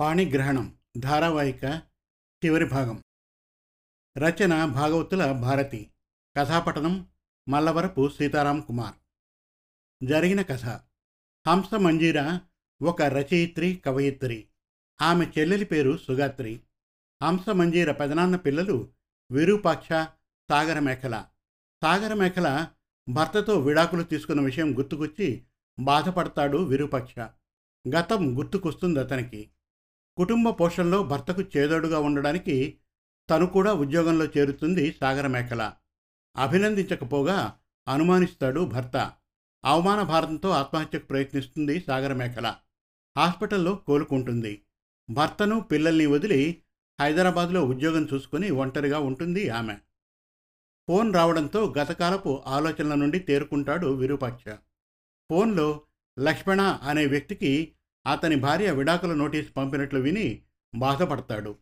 పాణిగ్రహణం ధారావాహిక చివరి భాగం. రచన భాగవతుల భారతి. కథాపఠనం మల్లవరపు సీతారాం కుమార్. జరిగిన కథ. హంస మంజీర ఒక రచయిత్రి కవయిత్రి. ఆమె చెల్లెలి పేరు సుగాత్రి. హంస మంజీర పెదనాన్న పిల్లలు విరూపాక్ష సాగరమేఖల. సాగరమేఖల భర్తతో విడాకులు తీసుకున్న విషయం గుర్తుకొచ్చి బాధపడతాడు విరూపాక్ష. గతం గుర్తుకొస్తుంది అతనికి. కుటుంబ పోషణలో భర్తకు చేదోడుగా ఉండడానికి తను కూడా ఉద్యోగంలో చేరుతుంది సాగరమేకల అభినందించకపోగా అనుమానిస్తాడు భర్త. అవమాన భారంతో ఆత్మహత్యకు ప్రయత్నిస్తుంది సాగరమేకల హాస్పిటల్లో కోలుకుంటుంది. భర్తను పిల్లల్ని వదిలి హైదరాబాద్లో ఉద్యోగం చూసుకుని ఒంటరిగా ఉంటుంది ఆమె. ఫోన్ రావడంతో గతకాలపు ఆలోచనల నుండి తేరుకుంటాడు విరూపాక్ష. ఫోన్లో లక్ష్మణ అనే వ్యక్తికి అతని భార్య విడాకుల నోటీస్ పంపినట్లు విని బాధపడతాడు.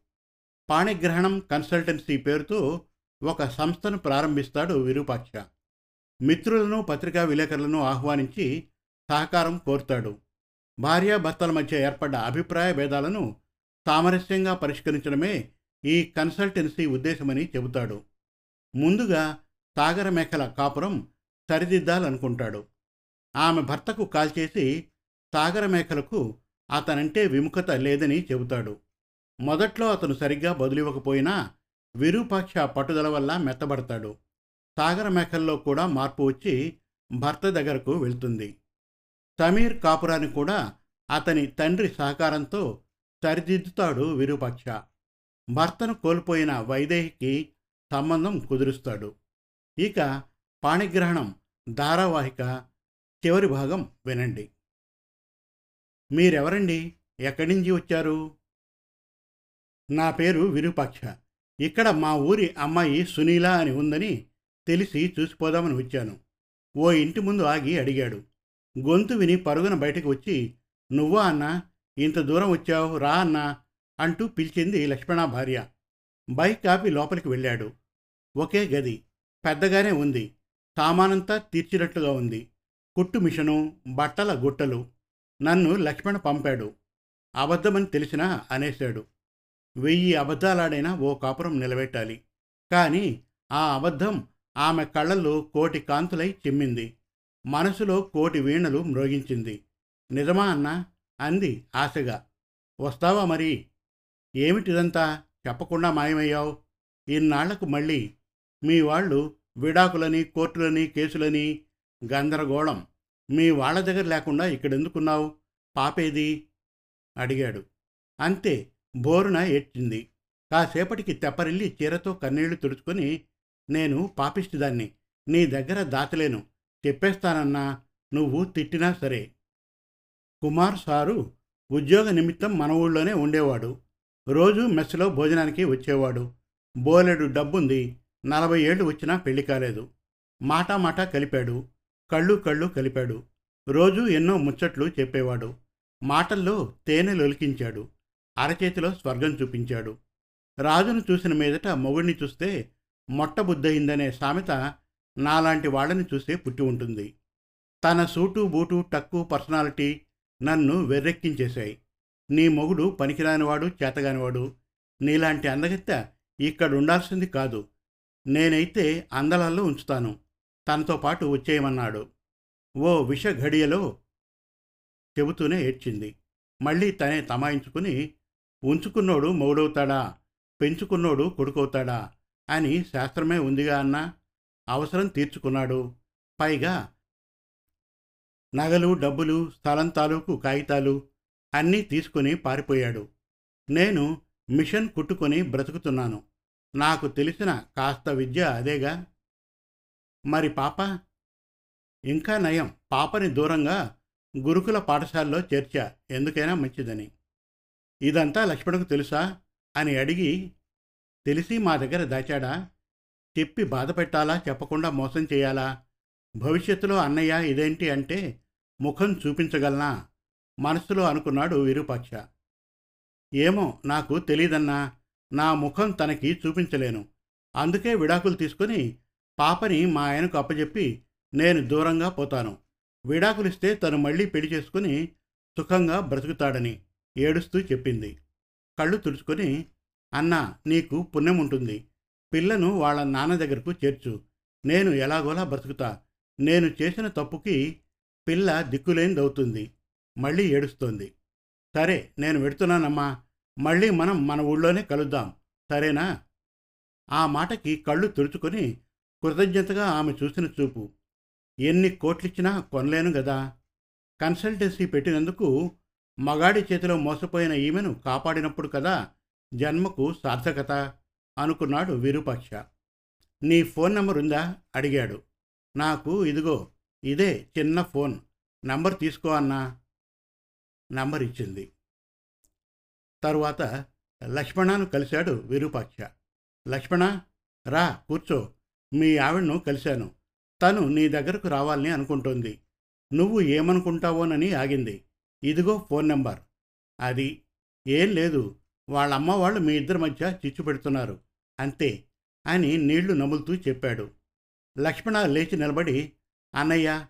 పాణిగ్రహణం కన్సల్టెన్సీ పేరుతో ఒక సంస్థను ప్రారంభిస్తాడు విరూపాక్ష. మిత్రులను పత్రికా విలేకరులను ఆహ్వానించి సహకారం కోరుతాడు. భార్యాభర్తల మధ్య ఏర్పడ్డ అభిప్రాయ భేదాలను సామరస్యంగా పరిష్కరించడమే ఈ కన్సల్టెన్సీ ఉద్దేశమని చెబుతాడు. ముందుగా సాగరమేఖల కాపురం సరిదిద్దాలనుకుంటాడు. ఆమె భర్తకు కాల్ చేసి సాగర మేఖలకు అతనంటే విముఖత లేదని చెబుతాడు. మొదట్లో అతను సరిగ్గా బదులివ్వకపోయినా విరూపాక్ష పట్టుదల వల్ల మెత్తబడతాడు. సాగర మేఖల్లో కూడా మార్పు వచ్చి భర్త దగ్గరకు వెళ్తుంది. సమీర్ కాపురాన్ని కూడా అతని తండ్రి సహకారంతో సరిదిద్దుతాడు విరూపాక్ష. భర్తను కోల్పోయిన వైదేహికి సంబంధం కుదురుస్తాడు. ఇక పాణిగ్రహణం ధారావాహిక చివరి భాగం వినండి. మీరెవరండి? ఎక్కడి నుంచి వచ్చారు? నా పేరు విరూపాక్ష. ఇక్కడ మా ఊరి అమ్మాయి సునీల అని ఉందని తెలిసి చూసిపోదామని వచ్చాను. ఓ ఇంటి ముందు ఆగి అడిగాడు. గొంతు విని పరుగున బయటకు వచ్చి నువ్వా అన్నా? ఇంత దూరం వచ్చావు? రా అన్నా? అంటూ పిలిచింది లక్ష్మణ భార్య. బైక్ కాపి లోపలికి వెళ్ళాడు. ఒకే గది పెద్దగానే ఉంది. సామానంతా తీర్చినట్లుగా ఉంది. కుట్టు మిషను బట్టల గుట్టలు నన్ను లక్ష్మణ్ పంపాడు. అబద్ధమని తెలిసినా అనేశాడు. వెయ్యి అబద్ధాలాడైనా ఓ కాపురం నిలబెట్టాలి. కానీ ఆ అబద్ధం ఆమె కళ్ళల్లో కోటి కాంతులై చిమ్మింది. మనసులో కోటి వీణలు మ్రోగించింది. నిజమా అన్నా? అంది ఆశగా. వస్తావా మరి? ఏమిటిదంతా? చెప్పకుండా మాయమయ్యావు. ఇన్నాళ్ళకు మళ్ళీ మీ వాళ్ళు విడాకులని కోర్టులని కేసులని గందరగోళం. మీ వాళ్ళ దగ్గర లేకుండా ఇక్కడెందుకున్నావు? పాపేది? అడిగాడు. అంతే బోరున ఏడ్చింది. కాసేపటికి తెప్పరిల్లి చీరతో కన్నీళ్ళు తుడుచుకొని నేను పాపిష్టిదాన్ని. నీ దగ్గర దాచలేను. చెప్పేస్తానన్నా నువ్వు తిట్టినా సరే. కుమార్ సారు ఉద్యోగ నిమిత్తం మన ఊళ్ళోనే ఉండేవాడు. రోజు మెస్సులో భోజనానికి వచ్చేవాడు. బోలెడు డబ్బుంది. నలభై ఏళ్ళు వచ్చినా పెళ్ళి కాలేదు. మాటా మాట కలిపాడు. కళ్ళు కళ్ళు కలిపాడు. రోజూ ఎన్నో ముచ్చట్లు చెప్పేవాడు. మాటల్లో తేనె లొలికించాడు. అరచేతిలో స్వర్గం చూపించాడు. రాజును చూసిన మీదట మొగుడిని చూస్తే మొట్టబుద్ధయిందనే సామెత నాలాంటి వాళ్ళని చూసే పుట్టి ఉంటుంది. తన సూటు బూటు టక్కు పర్సనాలిటీ నన్ను వెర్రెక్కించేశాయి. నీ మొగుడు పనికిరానివాడు చేతగానివాడు. నీలాంటి అందగత్త ఇక్కడ ఉండాల్సింది కాదు. నేనైతే అందలల్లో ఉంచుతాను. తనతో పాటు వచ్చేయమన్నాడు. ఓ విష ఘడియలో చెబుతూనే ఏడ్చింది. మళ్ళీ తనే తమాయించుకుని ఉంచుకున్నోడు మౌడవుతాడా పెంచుకున్నోడు కొడుకవుతాడా అని శాస్త్రమే ఉందిగా అన్న? అవసరం తీర్చుకున్నాడు. పైగా నగలు డబ్బులు స్థలం తాలూకు కాగితాలు అన్నీ తీసుకుని పారిపోయాడు. నేను మిషన్ కుట్టుకొని బ్రతుకుతున్నాను. నాకు తెలిసిన కాస్త విద్య అదేగా. మరి పాప? ఇంకా నయం. పాపని దూరంగా గురుకుల పాఠశాలలో చేర్చా. ఎందుకైనా మంచిదని. ఇదంతా లక్ష్మణకు తెలుసా? అని అడిగి తెలిసి మా దగ్గర దాచాడా? చెప్పి బాధ పెట్టాలా చెప్పకుండా మోసం చేయాలా? భవిష్యత్తులో అన్నయ్య ఇదేంటి అంటే ముఖం చూపించగలనా? మనసులో అనుకున్నాడు విరూపాక్ష. ఏమో నాకు తెలీదన్నా. నా ముఖం తనకి చూపించలేను. అందుకే విడాకులు తీసుకుని పాపని మా ఆయనకు అప్పచెప్పి నేను దూరంగా పోతాను. విడాకులిస్తే తను మళ్ళీ పెళ్ళి చేసుకుని సుఖంగా బ్రతుకుతాడని ఏడుస్తూ చెప్పింది. కళ్ళు తుడుచుకొని అన్నా నీకు పుణ్యం ఉంటుంది. పిల్లను వాళ్ళ నాన్న దగ్గరకు చేర్చు. నేను ఎలాగోలా బ్రతుకుతా. నేను చేసిన తప్పుకి పిల్ల దిక్కులేనిదవుతుంది. మళ్ళీ ఏడుస్తోంది. సరే నేను వెడుతున్నానమ్మా. మళ్ళీ మనం మన ఊళ్ళోనే కలుద్దాం. సరేనా? ఆ మాటకి కళ్ళు తుడుచుకొని కృతజ్ఞతగా ఆమె చూసిన చూపు. ఎన్ని కోట్లిచ్చినా కొనలేను గదా. కన్సల్టెన్సీ పెట్టినందుకు మగాడి చేతిలో మోసపోయిన ఈమెను కాపాడినప్పుడు కదా జన్మకు సార్థకత అనుకున్నాడు విరూపాక్ష. నీ ఫోన్ నెంబర్ ఉందా అడిగాడు. నాకు ఇదిగో ఇదే చిన్న ఫోన్. నంబర్ తీసుకో అన్నా. నంబర్ ఇచ్చింది. తరువాత లక్ష్మణను కలిశాడు విరూపాక్ష. లక్ష్మణ రా కూర్చో. మీ ఆవిడను కలిశాను. తను నీ దగ్గరకు రావాలని అనుకుంటోంది. నువ్వు ఏమనుకుంటావోనని ఆగింది. ఇదిగో ఫోన్ నెంబర్. అది ఏం లేదు. వాళ్ళమ్మ వాళ్ళు మీ ఇద్దరి మధ్య చిచ్చు పెడుతున్నారు. అంతే అని నీళ్ళు నములుతూ చెప్పాడు. లక్ష్మణ లేచి నిలబడి అన్నయ్య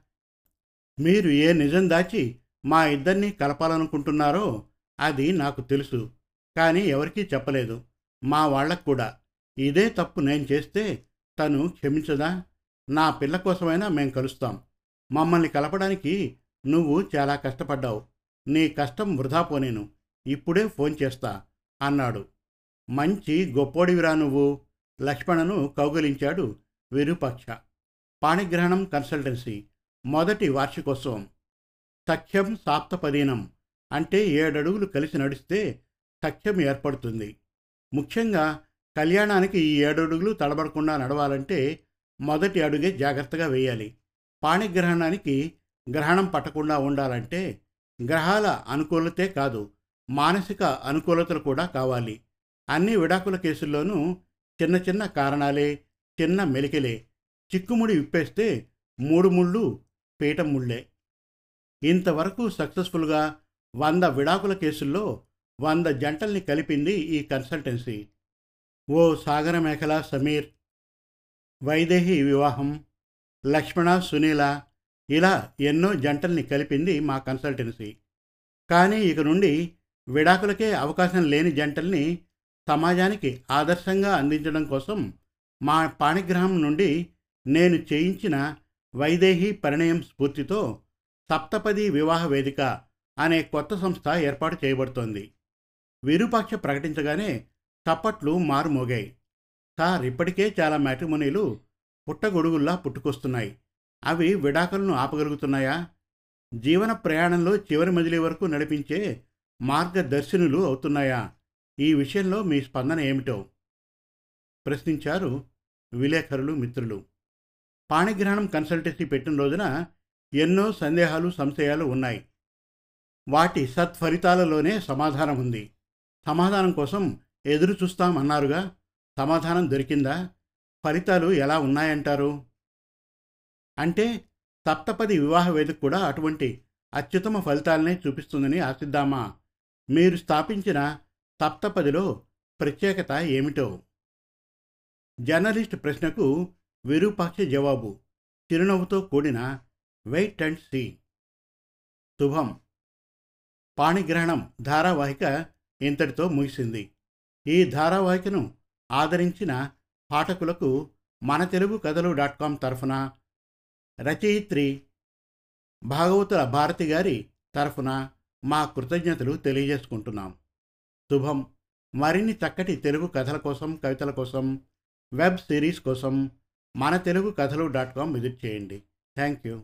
మీరు ఏ నిజం దాచి మా ఇద్దరిని కలపాలనుకుంటున్నారో అది నాకు తెలుసు కానీ ఎవరికీ చెప్పలేదు. మా వాళ్ళకు కూడా. ఇదే తప్పు నేను చేస్తే తను క్షమించదా? నా పిల్ల కోసమైనా మేం కలుస్తాం. మమ్మల్ని కలపడానికి నువ్వు చాలా కష్టపడ్డావు. నీ కష్టం వృధా పోనేను. ఇప్పుడే ఫోన్ చేస్తా అన్నాడు. మంచి గొప్పోడివిరా నువ్వు. లక్ష్మణను కౌగలించాడు విరూపాక్ష. పాణిగ్రహణం కన్సల్టెన్సీ. మొదటి వార్షికోత్సవం. సఖ్యం సాప్తపదీనం. అంటే ఏడడుగులు కలిసి నడిస్తే సఖ్యం ఏర్పడుతుంది. ముఖ్యంగా కళ్యాణానికి ఈ ఏడడుగులు తడబడకుండా నడవాలంటే మొదటి అడుగే జాగ్రత్తగా వేయాలి. పాణిగ్రహణానికి గ్రహణం పట్టకుండా ఉండాలంటే గ్రహాల అనుకూలతే కాదు మానసిక అనుకూలతలు కూడా కావాలి. అన్ని విడాకుల కేసుల్లోనూ చిన్న చిన్న కారణాలే చిన్న మెలికలే. చిక్కుముడి విప్పేస్తే మూడు ముళ్ళు పీఠం ముళ్ళే. ఇంతవరకు సక్సెస్ఫుల్గా వంద విడాకుల కేసుల్లో వంద జంటల్ని కలిపింది ఈ కన్సల్టెన్సీ. ఓ సాగరమేఖల సమీర్ వైదేహి వివాహం లక్ష్మణ సునీల ఇలా ఎన్నో జంటల్ని కలిపింది మా కన్సల్టెన్సీ. కానీ ఇక నుండి విడాకులకే అవకాశం లేని జంటల్ని సమాజానికి ఆదర్శంగా అందించడం కోసం మా పాణిగ్రహం నుండి నేను చేయించిన వైదేహి పరిణయం స్ఫూర్తితో సప్తపది వివాహ వేదిక అనే కొత్త సంస్థ ఏర్పాటు చేయబడుతోంది. విరూపాక్ష ప్రకటించగానే చప్పట్లు మారుమోగాయి సార్ ఇప్పటికే చాలా మ్యాట్రిమోనీలు పుట్టగొడుగుల్లా పుట్టుకొస్తున్నాయి. అవి విడాకులను ఆపగలుగుతున్నాయా? జీవన ప్రయాణంలో చివరి మజిలీ వరకు నడిపించే మార్గదర్శినులు అవుతున్నాయా? ఈ విషయంలో మీ స్పందన ఏమిటో? ప్రశ్నించారు విలేకరులు మిత్రులు. పాణిగ్రహణం కన్సల్టెన్సీ పెట్టిన రోజున ఎన్నో సందేహాలు సంశయాలు ఉన్నాయి. వాటి సత్ఫలితాలలోనే సమాధానం ఉంది. సమాధానం కోసం ఎదురు చూస్తామన్నారుగా సమాధానం దొరికిందా? ఫలితాలు ఎలా ఉన్నాయంటారు? అంటే సప్తపది వివాహ వేదిక కూడా అటువంటి అత్యుత్తమ ఫలితాలనే చూపిస్తుందని ఆశిద్దామా? మీరు స్థాపించిన సప్తపదిలో ప్రత్యేకత ఏమిటో? జర్నలిస్ట్ ప్రశ్నకు విరూపాక్ష జవాబు చిరునవ్వుతో కూడిన వెయిట్ అండ్ సీ. శుభం. పాణిగ్రహణం ధారావాహిక ఇంతటితో ముగిసింది. ఈ ధారావాహికను ఆదరించిన పాఠకులకు మన తెలుగు కథలు డాట్ కామ్ తరఫున రచయిత్రి భాగవతుల భారతి గారి తరఫున మా కృతజ్ఞతలు తెలియజేసుకుంటున్నాం. శుభం. మరిన్ని చక్కటి తెలుగు కథల కోసం కవితల కోసం వెబ్ సిరీస్ కోసం మన తెలుగు కథలు డాట్ కామ్ విజిట్ చేయండి. Thank you.